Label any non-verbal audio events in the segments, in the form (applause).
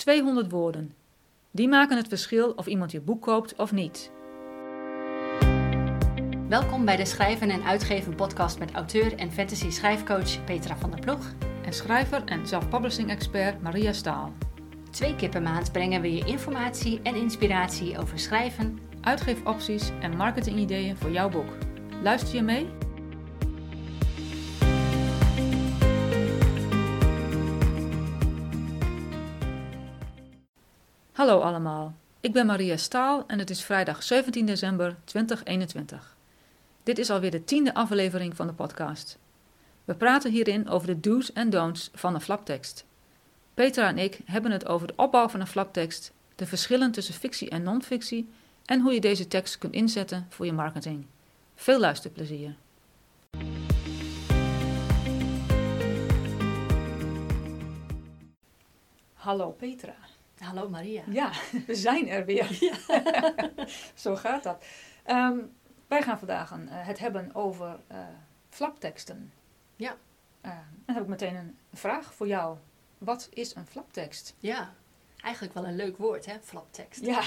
200 woorden. Die maken het verschil of iemand je boek koopt of niet. Welkom bij de Schrijven en Uitgeven podcast met auteur en fantasy schrijfcoach Petra van der Ploeg. En schrijver en self-publishing expert Maria Staal. Twee keer per maand brengen we je informatie en inspiratie over schrijven, Uitgeefopties en marketingideeën voor jouw boek. Luister je mee? Hallo allemaal, ik ben Maria Staal en het is vrijdag 17 december 2021. Dit is alweer de tiende aflevering van de podcast. We praten hierin over de do's en don'ts van een flaptekst. Petra en ik hebben het over de opbouw van een flaptekst, de verschillen tussen fictie en non-fictie en hoe je deze tekst kunt inzetten voor je marketing. Veel luisterplezier. Hallo Petra. Hallo Maria. Ja, (laughs) we zijn er weer. (laughs) (laughs) Zo gaat dat. Ehm, wij gaan vandaag een, eh, het hebben over eh, flapteksten. Ja. Uh, dan heb ik meteen een vraag voor jou. Wat is een flaptekst? Ja, eigenlijk wel een leuk woord, hè? Flaptekst. Ja.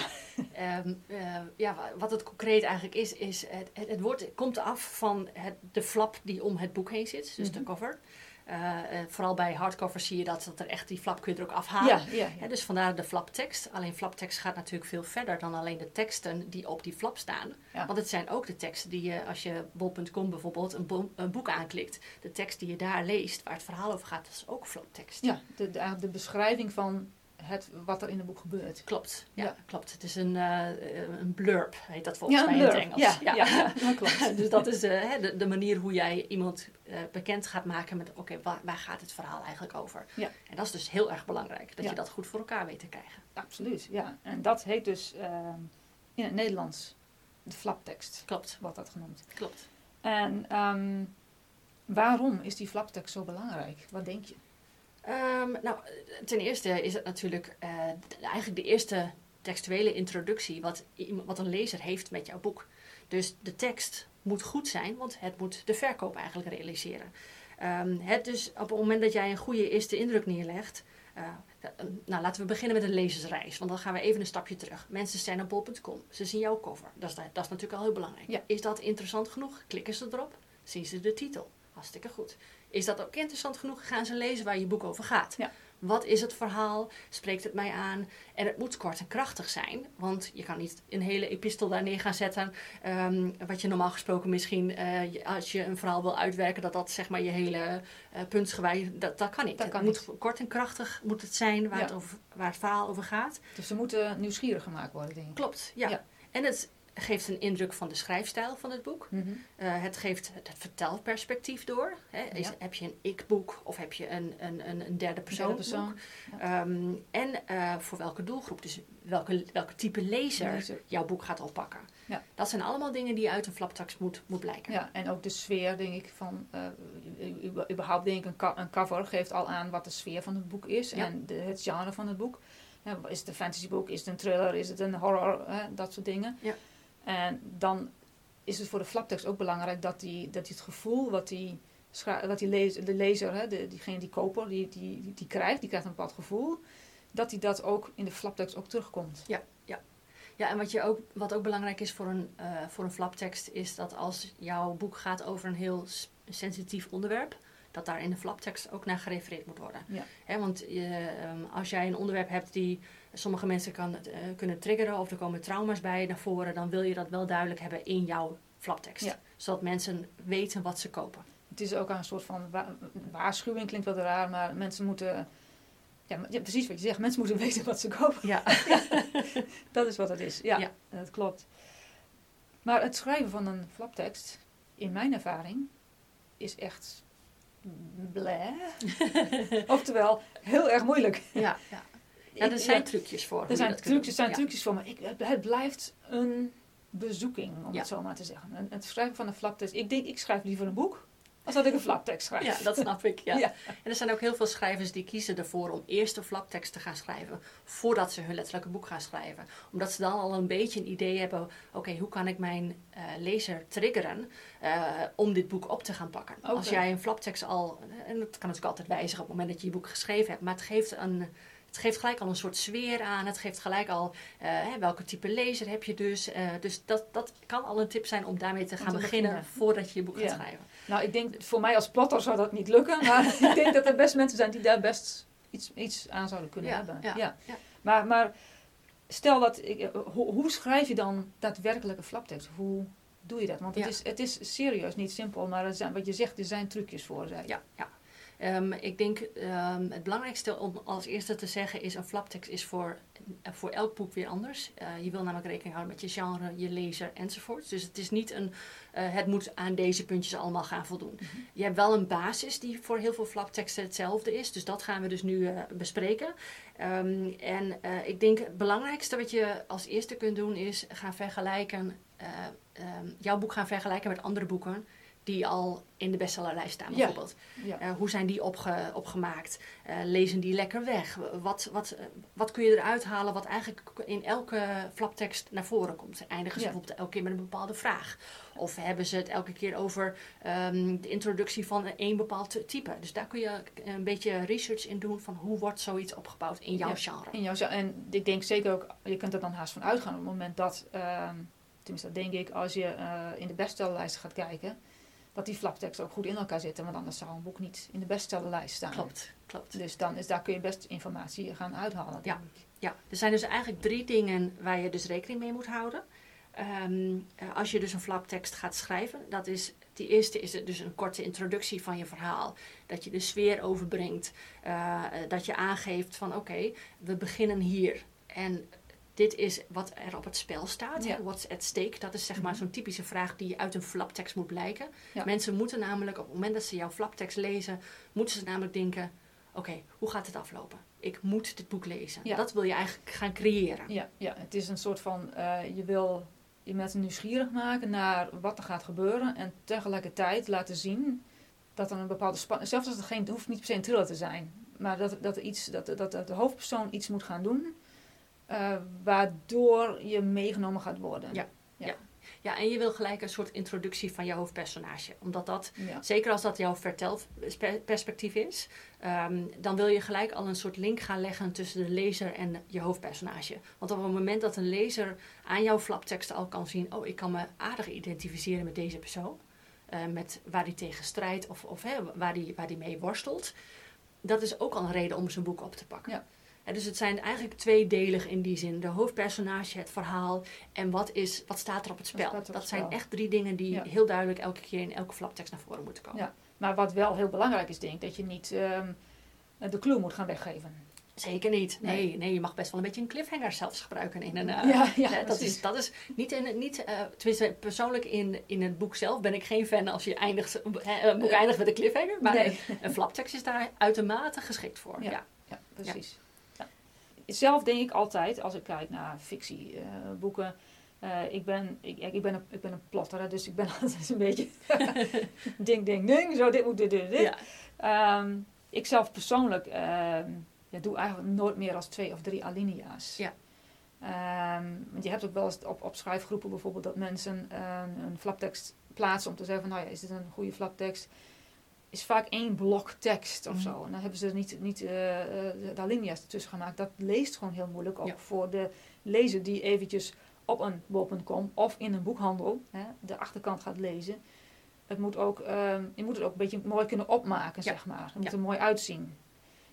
Ehm, eh, ja, wat het concreet eigenlijk is, is het, het, het woord komt af van het, de flap die om het boek heen zit, dus de Mhm. cover. Eh, eh, vooral bij hardcovers zie je dat, dat er echt die flap kun je er ook afhalen. Ja, ja, dus vandaar de flaptekst. Alleen flaptekst gaat natuurlijk veel verder dan alleen de teksten die op die flap staan. Want het zijn ook de teksten die je, als je bol.com bijvoorbeeld een, bo- een boek aanklikt, de tekst die je daar leest, waar het verhaal over gaat, dat is ook flaptekst. Ja, de, de beschrijving van het, wat er in het boek gebeurt. Klopt, ja, Ja. klopt. Het is een, eh, een blurb, heet dat volgens Ja, mij een in het. Engels. Ja, ja, dat (laughs) klopt. dus dat is eh, de, de manier hoe jij iemand eh, bekend gaat maken met, oké, waar, waar gaat het verhaal eigenlijk over? Ja. En dat is dus heel erg belangrijk, dat je dat goed voor elkaar weet te krijgen. Absoluut, ja. En dat heet dus ehm, in het Nederlands de flaptekst, Klopt, wordt dat genoemd. klopt. En ehm, waarom is die flaptekst zo belangrijk? Wat denk je? Ehm, nou, ten eerste is het natuurlijk eh, eigenlijk de eerste textuele introductie wat, wat een lezer heeft met jouw boek. Dus de tekst moet goed zijn, want het moet de verkoop eigenlijk realiseren. Ehm, het dus op het moment dat jij een goede eerste indruk neerlegt. eh, eh, nou, laten we beginnen met een lezersreis, want dan gaan we even een stapje terug. Mensen zijn op bol.com, ze zien jouw cover. Dat is, dat is natuurlijk al heel belangrijk. Ja. Is dat interessant genoeg? Klikken ze erop, zien ze de titel. Hartstikke goed. Is dat ook interessant genoeg? Gaan ze lezen waar je boek over gaat? Ja. Wat is het verhaal? Spreekt het mij aan? En het moet kort en krachtig zijn, want je kan niet een hele epistel daar neer gaan zetten. ehm, wat je normaal gesproken misschien, eh, als je een verhaal wil uitwerken, dat dat zeg maar je hele uh, puntsgewijs, dat, dat kan niet. Dat het kan moet kort en krachtig moet het zijn waar, Ja. het over, waar het verhaal over gaat. Dus ze moeten nieuwsgierig gemaakt worden, denk ik. Klopt, ja. Ja. En het geeft een indruk van de schrijfstijl van het boek. Mhm. Eh, het geeft het, vertelperspectief door. Hè. Is, Ja. Heb je een ik-boek of heb je een, een, een, een derde persoon? Ehm, en eh, voor welke doelgroep, dus welke, welke type lezer Lezer. jouw boek gaat oppakken. Ja. Dat zijn allemaal dingen die uit een flaptekst moet, moet blijken. Ja, en ook de sfeer, denk ik, van... eh, überhaupt denk ik, een, cover geeft al aan wat de sfeer van het boek is. En de, het genre van het boek. Is het een fantasyboek, is het een thriller, is het een horror, hè, dat soort dingen. Ja. En dan is het voor de flaptekst ook belangrijk dat die, dat die het gevoel wat die, wat die lezer, de lezer, hè, de, diegene die koper, die, die, die, die krijgt, die krijgt een bepaald gevoel, dat die dat ook in de flaptekst ook terugkomt. Ja, en wat, je ook, wat ook belangrijk is voor een, eh, voor een flaptekst, is dat als jouw boek gaat over een heel sensitief onderwerp, dat daar in de flaptekst ook naar gerefereerd moet worden. Ja. Want eh, ehm, als jij een onderwerp hebt die sommige mensen kan, eh, kunnen triggeren of er komen trauma's bij naar voren, dan wil je dat wel duidelijk hebben in jouw flaptekst. Ja. Zodat mensen weten wat ze kopen. Het is ook een soort van wa- waarschuwing, klinkt wel raar, maar mensen moeten... Ja, ja, precies wat je zegt. Mensen moeten (laughs) weten wat ze kopen. Ja, (laughs) Dat is wat het is. Ja, Ja. dat klopt. Maar het schrijven van een flaptekst, in mijn ervaring, is echt bleh. (laughs) Oftewel, heel erg moeilijk. ja, ja. Ja er zijn trucjes voor. er zijn, trucjes, zijn Ja. trucjes voor, maar ik, het, blijft een bezoeking, om Ja. het zo maar te zeggen. En Het schrijven van een flaptekst. Ik denk, ik schrijf liever een boek, als dat ik een (laughs) flaptekst schrijf. Ja, dat snap ik. Ja. (laughs) Ja. En er zijn ook heel veel schrijvers die kiezen ervoor om eerst een flaptekst te gaan schrijven voordat ze hun letterlijke boek gaan schrijven. Omdat ze dan al een beetje een idee hebben, oké, hoe kan ik mijn eh, lezer triggeren eh, om dit boek op te gaan pakken. Als jij een flaptekst al, en dat kan natuurlijk altijd wijzigen op het moment dat je je boek geschreven hebt, maar het geeft een, het geeft gelijk al een soort sfeer aan. Het geeft gelijk al hè, welke type lezer heb je dus. Eh, dus dat, dat kan al een tip zijn om daarmee te gaan te beginnen, beginnen. voordat je je boek gaat schrijven. Nou, ik denk, voor mij als plotter zou dat niet lukken. Maar (laughs) ik denk dat er best mensen zijn die daar best iets, iets aan zouden kunnen Ja, hebben. ja, ja. Maar, maar stel dat, ik, eh, hoe, hoe schrijf je dan daadwerkelijke flaptekst? Hoe doe je dat? Want het, is, het is serieus niet simpel, maar er zijn, wat je zegt, er zijn trucjes voor. Zei. Ja, ja. Ehm, ik denk um, het belangrijkste om als eerste te zeggen is: een flaptekst is voor, uh, voor elk boek weer anders. Uh, je wil namelijk rekening houden met je genre, je lezer enzovoort. Dus het is niet een, uh, het moet aan deze puntjes allemaal gaan voldoen. Mm-hmm. Je hebt wel een basis die voor heel veel flapteksten hetzelfde is. Dus dat gaan we dus nu uh, bespreken. Um, en ik denk het belangrijkste wat je als eerste kunt doen is gaan vergelijken, jouw boek gaan vergelijken met andere boeken die al in de bestsellerlijst staan bijvoorbeeld. Ja. Ja. Uh, hoe zijn die opge, opgemaakt? Uh, lezen die lekker weg? Wat, wat, wat kun je eruit halen wat eigenlijk in elke flaptekst naar voren komt? Eindigen ze ja. bijvoorbeeld elke keer met een bepaalde vraag? Of hebben ze het elke keer over um, de introductie van een bepaald type? Dus daar kun je een beetje research in doen van hoe wordt zoiets opgebouwd in jouw genre. In jouw, en ik denk zeker ook, je kunt er dan haast van uitgaan op het moment dat, tenminste dat denk ik, als je in de bestsellerlijst gaat kijken dat die flapteksten ook goed in elkaar zitten. Want anders zou een boek niet in de bestsellerlijst staan. Klopt, klopt. Dus dan is, daar kun je best informatie gaan uithalen. Ja, ja, er zijn dus eigenlijk drie dingen waar je dus rekening mee moet houden. Um, als je dus een flaptekst gaat schrijven, dat is, die eerste is dus een korte introductie van je verhaal. Dat je de sfeer overbrengt. Uh, dat je aangeeft van oké, okay, we beginnen hier. En dit is wat er op het spel staat. Ja. What's at stake? Dat is zeg maar zo'n typische vraag die uit een flaptekst moet blijken. Ja. Mensen moeten namelijk op het moment dat ze jouw flaptekst lezen, moeten ze namelijk denken: oké, okay, hoe gaat het aflopen? Ik moet dit boek lezen. Ja. Dat wil je eigenlijk gaan creëren. Ja, ja. het is een soort van: uh, je wil je mensen nieuwsgierig maken naar wat er gaat gebeuren en tegelijkertijd laten zien dat er een bepaalde spanning, zelfs als het geen, het hoeft niet per se een thriller te zijn, maar dat, dat, er iets, dat, dat, dat de hoofdpersoon iets moet gaan doen. Uh, waardoor je meegenomen gaat worden. Ja. Ja. ja. ja, en je wil gelijk een soort introductie van je hoofdpersonage. Omdat dat, ja. zeker als dat jouw vertelperspectief is, um, dan wil je gelijk al een soort link gaan leggen tussen de lezer en je hoofdpersonage. Want op het moment dat een lezer aan jouw flapteksten al kan zien, oh, ik kan me aardig identificeren met deze persoon, uh, met waar die tegen strijdt of, of hè, waar, die, waar die mee worstelt, dat is ook al een reden om zijn boek op te pakken. Ja. Dus het zijn eigenlijk tweedelig in die zin. De hoofdpersonage, het verhaal en wat, is, wat staat er op het spel. Op het dat spel. zijn echt drie dingen die ja. heel duidelijk elke keer in elke flaptekst naar voren moeten komen. Ja. Maar wat wel heel belangrijk is, denk ik, dat je niet um, de clue moet gaan weggeven. Zeker niet. Nee, nee, nee, je mag best wel een beetje een cliffhanger zelfs gebruiken in een. Uh, ja, ja, dat, is, dat is niet in niet. Uh, tenminste, persoonlijk in, in het boek zelf ben ik geen fan als je eindigt, een boek eindigt met een cliffhanger. Maar nee. een flaptekst is daar uitermate geschikt voor. Ja, ja. ja precies. Zelf denk ik altijd, als ik kijk naar fictieboeken. Uh, ik, ben, ik, ik, ben een, ik ben een plotter, dus ik ben (laughs) altijd een beetje (laughs) ding, ding, ding. Zo, dit moet, dit, dit, dit. Ja. Um, ik zelf persoonlijk uh, ja, doe eigenlijk nooit meer als twee of drie alinea's. Ja. Um, want je hebt ook wel eens op, op schrijfgroepen bijvoorbeeld dat mensen uh, een flaptekst plaatsen om te zeggen van, nou ja, is dit een goede flaptekst? Is vaak één blok tekst of mm. zo. En dan hebben ze niet, niet uh, de alinea's ertussen gemaakt. Dat leest gewoon heel moeilijk. Ook ja. voor de lezer die eventjes op een bol.com of in een boekhandel hè, de achterkant gaat lezen. Het moet ook, uh, je moet het ook een beetje mooi kunnen opmaken, ja. zeg maar. Het moet er mooi uitzien.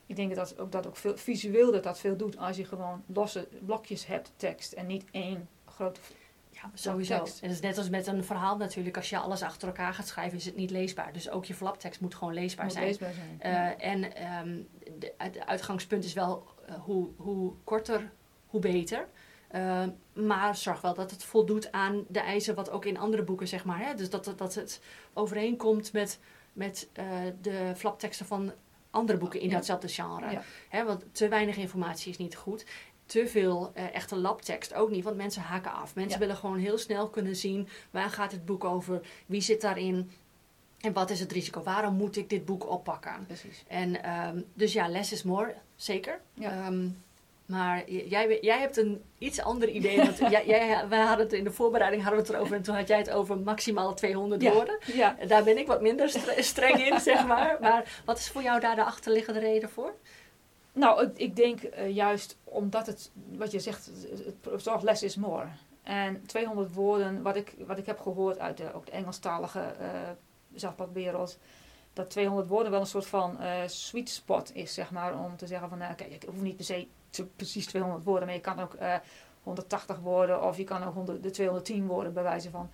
Ik denk dat ook, dat ook veel, visueel dat dat veel doet als je gewoon losse blokjes hebt, tekst. En niet één grote sowieso. En het is net als met een verhaal natuurlijk. Als je alles achter elkaar gaat schrijven, is het niet leesbaar. Dus ook je flaptekst moet gewoon leesbaar moet zijn. Leesbaar zijn. Uh, ja. En um, de, het uitgangspunt is wel uh, hoe, hoe korter, hoe beter. Uh, maar zorg wel dat het voldoet aan de eisen wat ook in andere boeken, zeg maar. Hè? Dus dat, dat het overeenkomt met, met de flapteksten van andere boeken in datzelfde genre. Ja. Hè? Want te weinig informatie is niet goed te veel uh, echte labtekst ook niet, want mensen haken af. Mensen Ja. willen gewoon heel snel kunnen zien waar gaat het boek over, wie zit daarin en wat is het risico, waarom moet ik dit boek oppakken. Precies. En ehm, dus ja, less is more, zeker. Ja. Ehm, maar jij, jij hebt een iets ander idee. Want (laughs) jij, jij, wij hadden het in de voorbereiding hadden we het erover en toen had jij het over maximaal 200 Ja. woorden. Ja. Daar ben ik wat minder stre- streng in, (laughs) zeg maar. Maar wat is voor jou daar de achterliggende reden voor? Nou, ik, denk uh, juist omdat het, wat je zegt, het zorgt less is more. En 200 woorden, wat ik, wat ik heb gehoord uit de, ook de Engelstalige uh, dat 200 woorden wel een soort van uh, sweet spot is, zeg maar, om te zeggen van, nou, kijk, ik hoef niet per se precies 200 woorden, maar je kan ook uh, 180 woorden of je kan ook 100, de 210 woorden bewijzen van.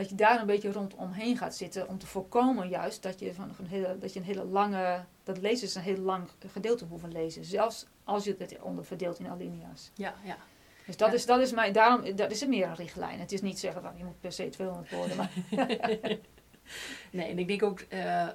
Dat je daar een beetje rondomheen gaat zitten om te voorkomen juist dat je, van, van hele, dat je een hele lange, dat lezers een heel lang gedeelte hoeven lezen. Zelfs als je het onder verdeelt in alinea's. Ja, ja. Dus dat, is, dat is mijn, daarom, dat is het meer een richtlijn. Het is niet zeggen van je moet per se 200 woorden. Maar (laughs) nee, en ik denk ook uh, uh,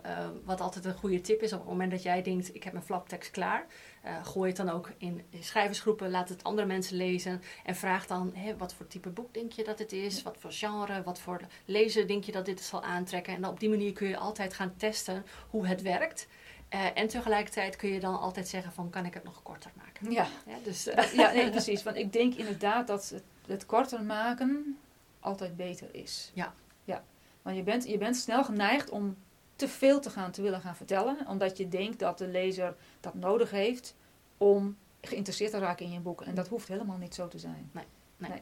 wat altijd een goede tip is op het moment dat jij denkt: ik heb mijn flaptekst klaar. Uh, gooi het dan ook in schrijversgroepen, laat het andere mensen lezen en vraag dan: hè, wat voor type boek denk je dat het is? Wat voor genre, wat voor lezer denk je dat dit zal aantrekken? En op die manier kun je altijd gaan testen hoe het werkt. Uh, en tegelijkertijd kun je dan altijd zeggen van kan ik het nog korter maken. Ja, ja, dus, uh, ja nee, (laughs) precies. Want ik denk inderdaad dat het, het, korter maken altijd beter is. Ja. ja. Want je bent, je bent snel geneigd om te veel te gaan te willen gaan vertellen. Omdat je denkt dat de lezer dat nodig heeft om geïnteresseerd te raken in je boek. En dat hoeft helemaal niet zo te zijn. Nee. Nee. nee.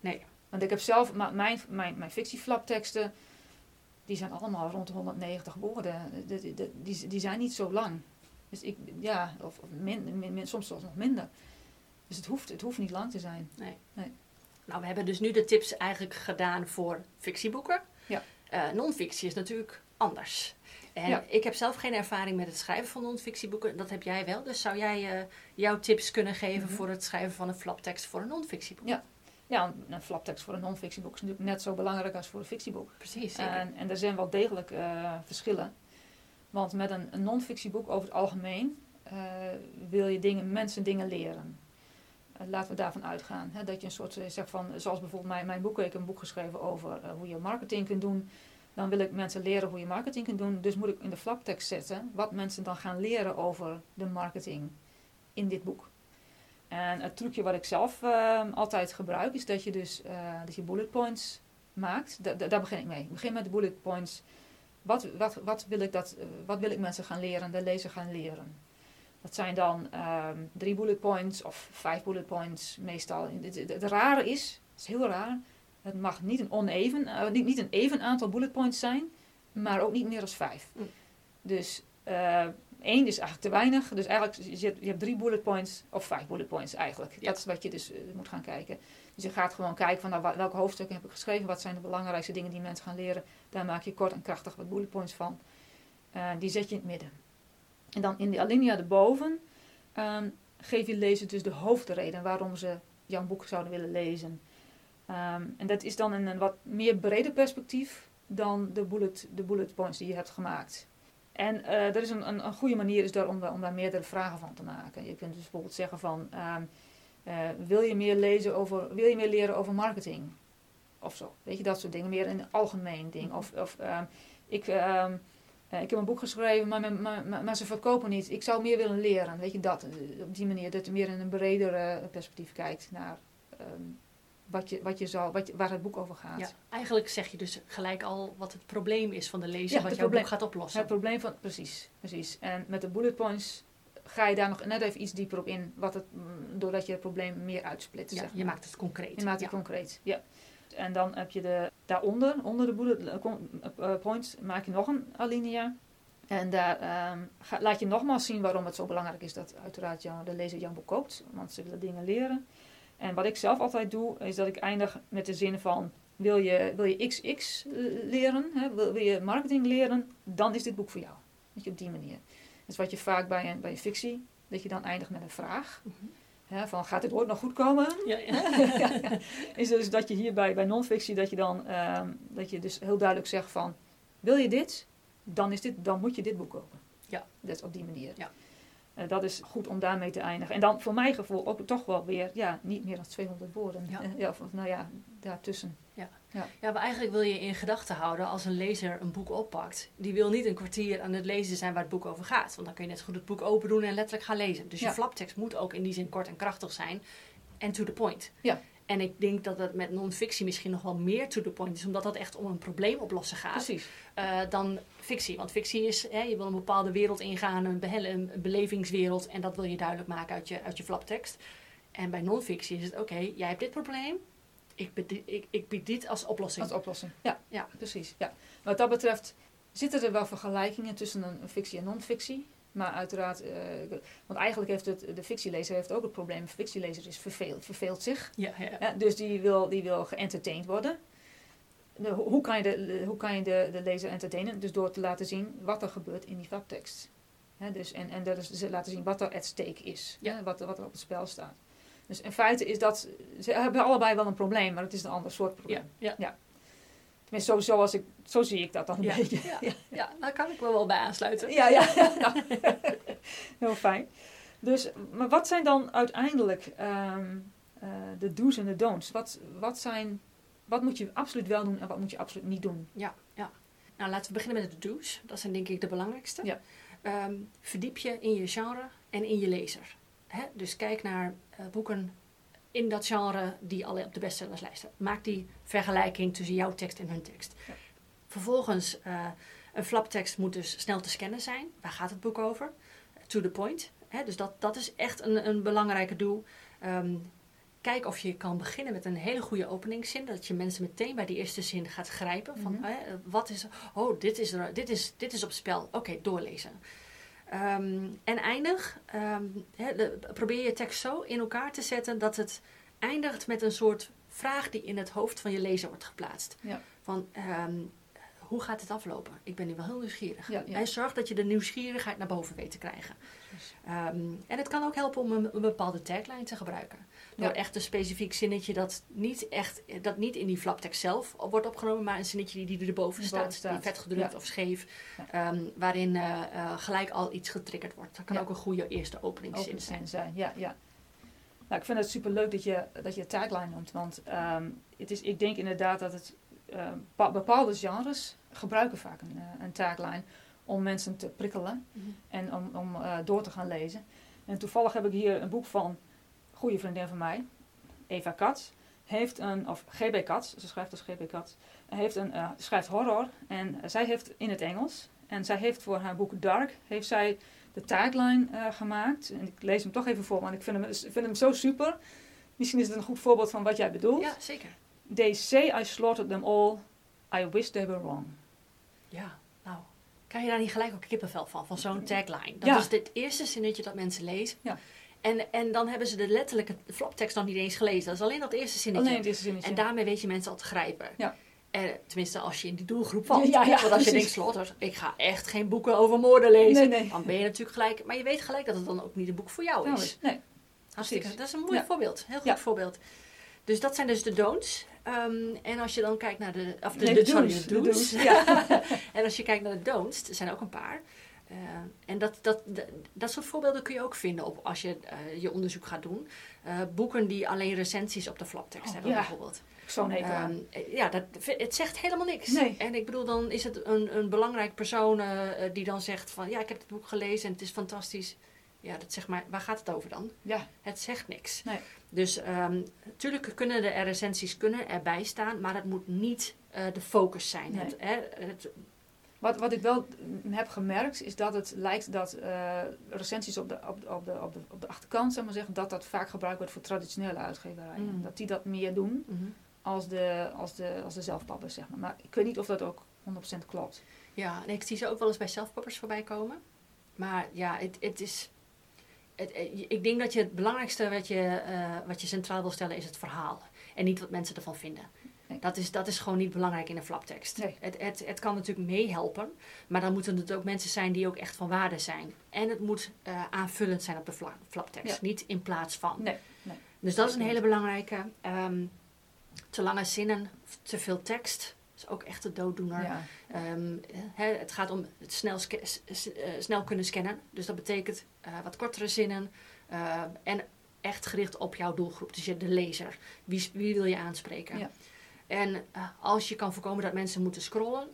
nee. Want ik heb zelf, mijn, mijn, mijn fictieflapteksten die zijn allemaal rond de 190 woorden. Die, die, die zijn niet zo lang. Dus ik, ja, of, min, min, soms zelfs nog minder. Dus het hoeft, het hoeft niet lang te zijn. Nee. nee. Nou, we hebben dus nu de tips eigenlijk gedaan voor fictieboeken. Ja. Uh, non-fictie is natuurlijk anders. En ja. ik heb zelf geen ervaring met het schrijven van non-fictieboeken. Dat heb jij wel. Dus zou jij uh, jouw tips kunnen geven mm -hmm. voor het schrijven van een flaptekst voor een non-fictieboek? Ja. Ja, een flaptekst voor een non-fictieboek is natuurlijk net zo belangrijk als voor een fictieboek. Precies. En, en er zijn wel degelijk uh, verschillen. Want met een, een non-fictieboek over het algemeen uh, wil je dingen, mensen dingen leren. Laten we daarvan uitgaan. Hè, dat je een soort, zeg van, zoals bijvoorbeeld mijn, mijn boek, ik heb een boek geschreven over hoe je marketing kunt doen. Dan wil ik mensen leren hoe je marketing kunt doen. Dus moet ik in de flaptekst zetten wat mensen dan gaan leren over de marketing in dit boek. En het trucje wat ik zelf uh, altijd gebruik is dat je dus uh, dat je bullet points maakt. Da daar begin ik mee. Ik begin met de bullet points. Wat, wat, wat, wil ik dat, uh, wat wil ik mensen gaan leren, de lezer gaan leren? Dat zijn dan um, drie bullet points of vijf bullet points meestal. Het rare is, het is heel raar, het mag niet een oneven, niet, niet een even aantal bullet points zijn, maar ook niet meer dan vijf. Mm. Dus één is eigenlijk te weinig. Dus eigenlijk, je hebt, je hebt drie bullet points, of vijf bullet points eigenlijk. Ja. Dat is wat je dus uh, moet gaan kijken. Dus je gaat gewoon kijken van nou, welke hoofdstukken heb ik geschreven, wat zijn de belangrijkste dingen die mensen gaan leren. Daar maak je kort en krachtig wat bullet points van. Die zet je in het midden. En dan in de alinea erboven um, geef je lezer dus de hoofdreden waarom ze jouw boek zouden willen lezen. Um, en dat is dan in een wat meer breder perspectief dan de bullet, de bullet points die je hebt gemaakt. En uh, dat is een, een, een, goede manier is daar om, om daar meerdere vragen van te maken. Je kunt dus bijvoorbeeld zeggen van, um, uh, wil je meer lezen over, wil je meer leren over marketing? Of zo, weet je, dat soort dingen. Meer een algemeen ding. Of, of um, ik, uh, ik heb een boek geschreven, maar, maar, maar, maar, ze verkopen niet. Ik zou meer willen leren, weet je, dat. Op die manier, dat je meer in een bredere perspectief kijkt naar wat je, wat je zal, wat je, waar het boek over gaat. Ja, eigenlijk zeg je dus gelijk al wat het probleem is van de lezer, ja, wat jouw boek gaat oplossen. Het probleem van, precies, precies. En met de bullet points ga je daar nog net even iets dieper op in, wat het, doordat je het probleem meer uitsplitst. Ja, zeg je maakt het concreet. Je maakt het concreet, ja. En dan heb je de, daaronder, onder de bullet uh, points, maak je nog een alinea. En daar um, ga, laat je nogmaals zien waarom het zo belangrijk is dat uiteraard jou, de lezer jouw boek koopt. Want ze willen dingen leren. En wat ik zelf altijd doe, is dat ik eindig met de zin van: wil je, wil je XX leren, hè? Wil, wil, je marketing leren, dan is dit boek voor jou. Weet je, op die manier. Dat is wat je vaak bij een, bij een fictie, dat je dan eindigt met een vraag. Mm -hmm. hè, van gaat dit ooit nog goed komen? Ja, (laughs) ja. Is dus dat je hier bij, bij non-fictie, dat je dan um, dat je dus heel duidelijk zegt van: wil je dit, dan, is dit, dan moet je dit boek kopen. Ja. Dat is op die manier. Ja. Uh, dat is goed om daarmee te eindigen. En dan voor mijn gevoel ook toch wel weer, ja, niet meer dan 200 woorden. Ja. Uh, ja, of, nou ja, daartussen. Ja. Ja. ja, maar eigenlijk wil je in gedachten houden als een lezer een boek oppakt. Die wil niet een kwartier aan het lezen zijn waar het boek over gaat. Want dan kun je net goed het boek open doen en letterlijk gaan lezen. Dus je flaptekst moet ook in die zin kort en krachtig zijn. En to the point. Ja. En ik denk dat het met non-fictie misschien nog wel meer to the point is, omdat dat echt om een probleem oplossen gaat. Precies. eh, dan fictie. Want fictie is, hè, je wil een bepaalde wereld ingaan, een, belevingswereld. En dat wil je duidelijk maken uit je, uit je flaptekst. En bij non-fictie is het, oké, jij hebt dit probleem. Ik bied, dit- ik, ik bied dit als oplossing. Als oplossing. Ja, Ja. precies. Ja. Wat dat betreft zitten er wel vergelijkingen tussen een, een fictie en non-fictie. Maar uiteraard, eh, want eigenlijk heeft het, de fictielezer heeft ook het probleem. Een fictielezer is verveeld, verveelt zich. Ja, ja. Ja, dus die wil, die wil geëntertained worden. De- ho- hoe kan je, de, de- hoe kan je de, de lezer entertainen? Dus door te laten zien wat er gebeurt in die flaptekst. Hè, dus, en en dat is, ze laten zien wat er at stake is. Ja. Wat, er- wat er op het spel staat. Dus in feite is dat... Ze hebben allebei wel een probleem, maar het is een ander soort probleem. Ja, ja. Tenminste, zo, zoals ik, zo zie ik dat dan een Ja, beetje. (laughs) ja, ja, daar kan ik me wel bij aansluiten. Ja, ja. (laughs) ja. (laughs) Heel fijn. Dus, maar wat zijn dan uiteindelijk ehm, eh, de do's en de don'ts? Wat, wat, zijn, wat moet je absoluut wel doen en wat moet je absoluut niet doen? Ja, ja. Nou, laten we beginnen met de do's. Dat zijn denk ik de belangrijkste. Ja. Ehm, verdiep je in je genre en in je lezer. Hè? Dus kijk naar eh, boeken in dat genre die al op de bestsellerslijst staan. Maak die vergelijking tussen jouw tekst en hun tekst. Ja. Vervolgens, eh, een flaptekst moet dus snel te scannen zijn. Waar gaat het boek over? To the point. Hè? Dus dat, dat is echt een, een belangrijke doel. Ehm, kijk of je kan beginnen met een hele goede openingszin. Dat je mensen meteen bij die eerste zin gaat grijpen. Van, Mhm. hè, wat is, oh, dit is, er, dit is, dit is op spel. Oké, doorlezen. Ehm, en eindig. ehm, de- probeer je tekst zo in elkaar te zetten dat het eindigt met een soort vraag die in het hoofd van je lezer wordt geplaatst. Ja. Van, ehm, hoe gaat het aflopen? Ik ben nu wel heel nieuwsgierig. Ja, ja. En zorg dat je de nieuwsgierigheid naar boven weet te krijgen. Ehm, en het kan ook helpen om een, een bepaalde tagline te gebruiken. Door Ja. echt een specifiek zinnetje dat niet, echt, dat niet in die flaptekst zelf wordt opgenomen, maar een zinnetje die, die erboven Die staat, boven staat. die vet gedrukt Ja. of scheef, Ja. ehm, waarin eh, eh, gelijk al iets getriggerd wordt. Dat kan ook een goede eerste openingszin Open zijn. Ja, ja. Nou, ik vind het super leuk dat je, dat je tagline noemt. Want ehm, het is, ik denk inderdaad dat het pa- bepaalde genres gebruiken vaak een, eh, een tagline om mensen te prikkelen Mhm. en om, om eh, door te gaan lezen. En toevallig heb ik hier een boek van een goede vriendin van mij, Eva Katz. Heeft een, of GB Katz, ze schrijft als GB Katz, heeft een, eh, schrijft horror en zij heeft in het Engels. En zij heeft voor haar boek Dark, heeft zij de tagline eh, gemaakt. En ik lees hem toch even voor, want ik vind hem, vind hem zo super. Misschien is het een goed voorbeeld van wat jij bedoelt. Ja, zeker. They say I slaughtered them all. I wish they were wrong. Ja, krijg je daar niet gelijk ook kippenvel van, van zo'n tagline? Dat Ja. is het eerste zinnetje dat mensen lezen. Ja. En, en dan hebben ze de letterlijke flaptekst nog niet eens gelezen. Dat is alleen dat eerste zinnetje. Alleen het eerste zinnetje. En daarmee weet je mensen al te grijpen. Ja. En, tenminste, als je in die doelgroep valt. Ja, ja, Want als je denkt, slotter, ik ga echt geen boeken over moorden lezen. Nee, nee. Dan ben je natuurlijk gelijk... Maar je weet gelijk dat het dan ook niet een boek voor jou Nou, is. nee. Hartstikke. Dat is een mooi voorbeeld. Heel goed voorbeeld. Dus dat zijn dus de don'ts. Ehm, en als je dan kijkt naar de... Of de, Nee, de, de sorry, do's, de de do's. do's, ja. (laughs) en als je kijkt naar de don'ts, er zijn ook een paar. Eh, en dat, dat, dat, dat soort voorbeelden kun je ook vinden op, als je eh, je onderzoek gaat doen. Eh, boeken die alleen recensies op de flaptekst Oh, hebben ja. bijvoorbeeld. Zo'n hekel. Ehm, eh, ja, dat, het zegt helemaal niks. Nee. En ik bedoel, dan is het een, een belangrijk persoon die dan zegt van... Ja, ik heb het boek gelezen en het is fantastisch. Ja, dat zeg maar, waar gaat het over dan? Ja, Het zegt niks. Nee. Dus natuurlijk kunnen de recensies kunnen erbij staan, maar het moet niet eh, de focus zijn. Nee. Het, hè, het, Wat, wat ik wel mm, heb gemerkt is dat het lijkt dat eh, recensies op de, op, de, op, de, op, de, op de achterkant, zeg maar zeggen, dat dat vaak gebruikt wordt voor traditionele uitgeverijen. Mm. Dat die dat meer doen mhm. als de, als de, als de zelfpappers, zeg maar. Maar ik weet niet of dat ook 100% klopt. Ja, ik zie ze ook wel eens bij zelfpappers voorbij komen. Maar ja, het, het is. Het, eh, ik denk dat je het belangrijkste wat je, eh, wat je centraal wil stellen is het verhaal. En niet wat mensen ervan vinden. Nee. Dat, is, dat is gewoon niet belangrijk in een flaptekst. Nee. Het, het, het kan natuurlijk meehelpen, maar dan moeten het ook mensen zijn die ook echt van waarde zijn. En het moet eh, aanvullend zijn op de fla- flaptekst, Ja. niet in plaats van. Nee, nee. Dus dat is een hele belangrijke. Ehm, te lange zinnen, te veel tekst, is ook echt een dooddoener. Ja. Ehm, het gaat om het snel, eh, snel kunnen scannen. Dus dat betekent eh, wat kortere zinnen. eh, en echt gericht op jouw doelgroep. Dus je, de lezer. Wie, wie wil je aanspreken? Ja. En als je kan voorkomen dat mensen moeten scrollen,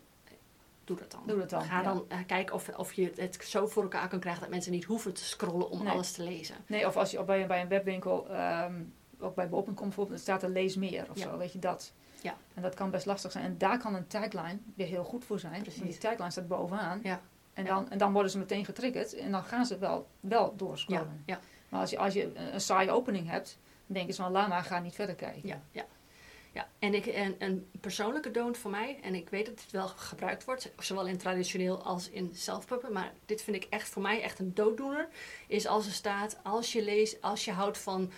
doe dat dan. Doe dat dan, Ga ja. dan kijken of, of je het zo voor elkaar kan krijgen dat mensen niet hoeven te scrollen om Nee. alles te lezen. Nee, of als je bij, bij een webwinkel ehm, ook bij bol.com bijvoorbeeld, staat er lees meer of Ja. zo, weet je dat. Ja. En dat kan best lastig zijn. En daar kan een tagline weer heel goed voor zijn. Precies. Want die tagline staat bovenaan. Ja. En, dan, en dan worden ze meteen getriggerd en dan gaan ze wel, wel doorscrollen. ja, Maar als je, als je een, saaie opening hebt, dan denk je van laat maar, ga niet verder kijken. ja, ja. Ja, en, ik, en een persoonlijke don't voor mij, en ik weet dat dit wel gebruikt wordt, zowel in traditioneel als in self-puppen, maar dit vind ik echt voor mij echt een dooddoener, is als er staat, als je leest, als je houdt van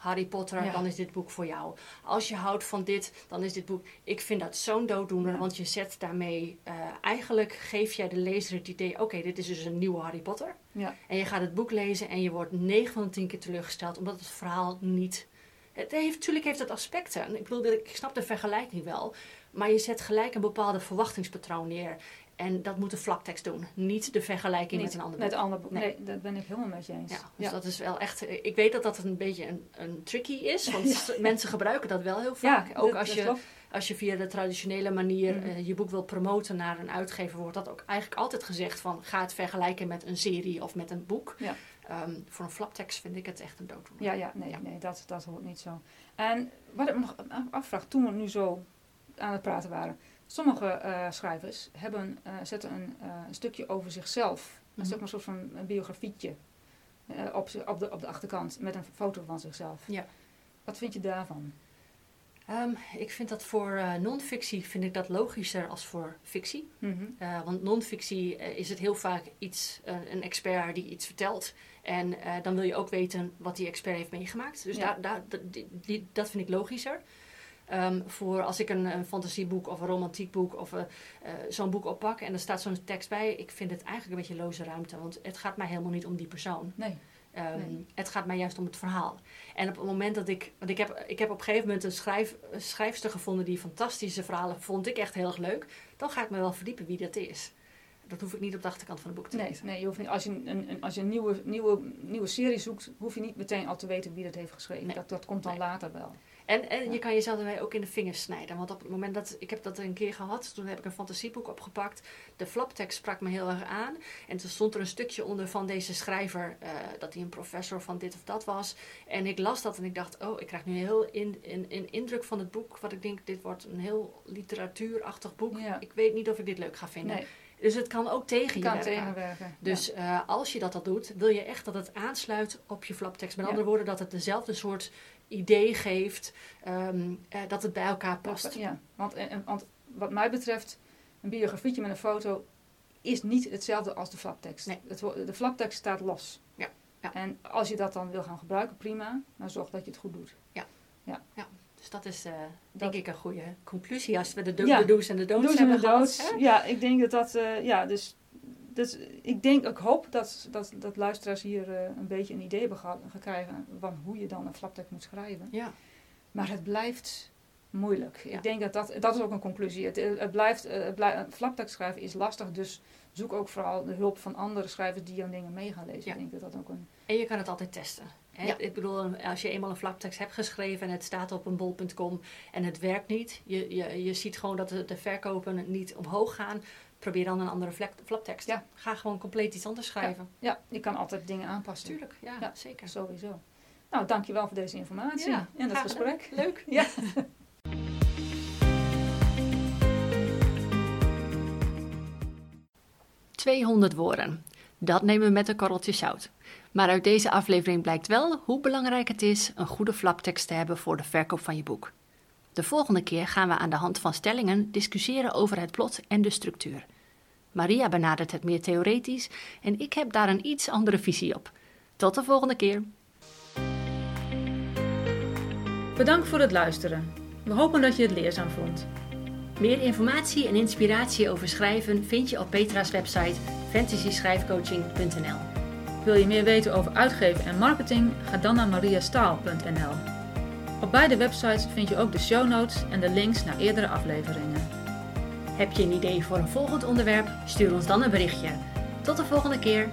Harry Potter, Ja. dan is dit boek voor jou. Als je houdt van dit, dan is dit boek. Ik vind dat zo'n dooddoener, Ja. want je zet daarmee, eh, eigenlijk geef jij de lezer het idee, oké, dit is dus een nieuwe Harry Potter. Ja. En je gaat het boek lezen en je wordt 9 van de 10 keer teleurgesteld, omdat het verhaal niet. Het heeft, natuurlijk heeft het aspecten. Ik bedoel, ik snap de vergelijking wel. Maar je zet gelijk een bepaalde verwachtingspatroon neer. En dat moet de vlaktekst doen, niet de vergelijking met een ander boek. Met ander boek. Nee. Nee. dat ben ik helemaal met je eens. Ja, dus dat is wel echt. Ik weet dat dat een beetje een, een tricky is, want (laughs) mensen gebruiken dat wel heel vaak. Ja, ook dat- als dat je, klopt. als je via de traditionele manier Mhm. eh, je boek wil promoten naar een uitgever, wordt dat ook eigenlijk altijd gezegd van ga het vergelijken met een serie of met een boek. Ja. Ehm, voor een flaptekst vind ik het echt een dooddoener. Ja, ja, nee, nee dat, dat hoort niet zo. En wat ik me nog afvraag, toen we nu zo aan het praten waren. Sommige eh, schrijvers hebben, eh, zetten een, eh, een stukje over zichzelf. Mhm. Een zeg maar een soort van een biografietje. op, op, de, op de achterkant met een foto van zichzelf. Ja. Wat vind je daarvan? Ehm, ik vind dat voor non-fictie vind ik dat logischer als voor fictie. Mhm. Want non-fictie is het heel vaak iets, een expert die iets vertelt. En dan wil je ook weten wat die expert heeft meegemaakt. Dus Ja. daar, daar, dat- die, die- dat vind ik logischer. Ehm, voor als ik een, een fantasieboek of een romantiek boek of eh, eh, zo'n boek oppak en er staat zo'n tekst bij, ik vind het eigenlijk een beetje loze ruimte. Want het gaat mij helemaal niet om die persoon. Nee. Ehm, Nee. Het gaat mij juist om het verhaal. En op het moment dat ik. Want ik heb, ik heb op een gegeven moment een, schrijf, een schrijfster gevonden die fantastische verhalen vond ik echt heel erg leuk. Dan ga ik me wel verdiepen wie dat is. Dat hoef ik niet op de achterkant van het boek te Nee, lezen. nee je hoeft niet, als je, een, een, als je een nieuwe, nieuwe, nieuwe serie zoekt, hoef je niet meteen al te weten wie dat heeft geschreven. Nee. Dat, dat komt dan Nee. later wel. En, en je kan jezelf daarbij ook in de vingers snijden. Want op het moment dat. Ik heb dat een keer gehad. Toen heb ik een fantasieboek opgepakt. De flaptekst sprak me heel erg aan. En toen stond er een stukje onder van deze schrijver. eh, dat hij een professor van dit of dat was. En ik las dat en ik dacht. Oh, ik krijg nu een heel in, in, in indruk van het boek. Wat ik denk, dit wordt een heel literatuurachtig boek. Ja. Ik weet niet of ik dit leuk ga vinden. Nee, Dus het kan ook tegen je kan werken. tegenwerken. Dus eh, als je dat al doet, wil je echt dat het aansluit op je flaptekst. Met Ja. andere woorden, dat het dezelfde soort idee geeft, ehm, eh, dat het bij elkaar Ja. past. Ja, want, en- en- want wat mij betreft, een biografietje met een foto is niet hetzelfde als de flaptekst. Nee. Het, wo- de flaptekst staat los. Ja, ja. En als je dat dan wil gaan gebruiken, prima. Maar zorg dat je het goed doet. Dus dat is eh, Dat- denk ik een goede conclusie als we de, do- Ja. de do's en de don'ts Do's en hebben de gehad. hè? Ja, ik denk dat dat, eh, ja, dus, dus ik denk, ik hoop dat, dat, dat luisteraars hier eh, een beetje een idee hebben gekregen van hoe je dan een flaptekst moet schrijven. Ja. Maar het blijft moeilijk. Ja. Ik denk dat dat, dat is ook een conclusie. Het, het blijft, eh, het blijft, flaptekst schrijven is lastig, dus zoek ook vooral de hulp van andere schrijvers die jouw dingen mee gaan lezen. Ja. Ik denk dat dat ook een... En je kan het altijd testen. Hè? Ja. Ik bedoel, als je eenmaal een flaptekst hebt geschreven en het staat op een bol.com en het werkt niet, je, je, je ziet gewoon dat de, de verkopen niet omhoog gaan, probeer dan een andere flap, flaptekst. Ja. Ga gewoon compleet iets anders schrijven. Ja, je kan altijd dingen aanpassen. Tuurlijk, ja, Ja. zeker. Sowieso. Nou, dankjewel voor deze informatie Ja, en graag gedaan. gesprek. Leuk. Ja. (laughs) ...200 woorden. Dat nemen we met een korreltje zout. Maar uit deze aflevering blijkt wel hoe belangrijk het is... ...een goede flaptekst te hebben voor de verkoop van je boek. De volgende keer gaan we aan de hand van stellingen... ...discussiëren over het plot en de structuur. Maria benadert het meer theoretisch... ...en ik heb daar een iets andere visie op. Tot de volgende keer. Bedankt voor het luisteren. We hopen dat je het leerzaam vond. Meer informatie en inspiratie over schrijven vind je op Petra's website fantasyschrijfcoaching.nl. Wil je meer weten over uitgeven en marketing? Ga dan naar mariastaal.nl. Op beide websites vind je ook de show notes en de links naar eerdere afleveringen. Heb je een idee voor een volgend onderwerp? Stuur ons dan een berichtje. Tot de volgende keer.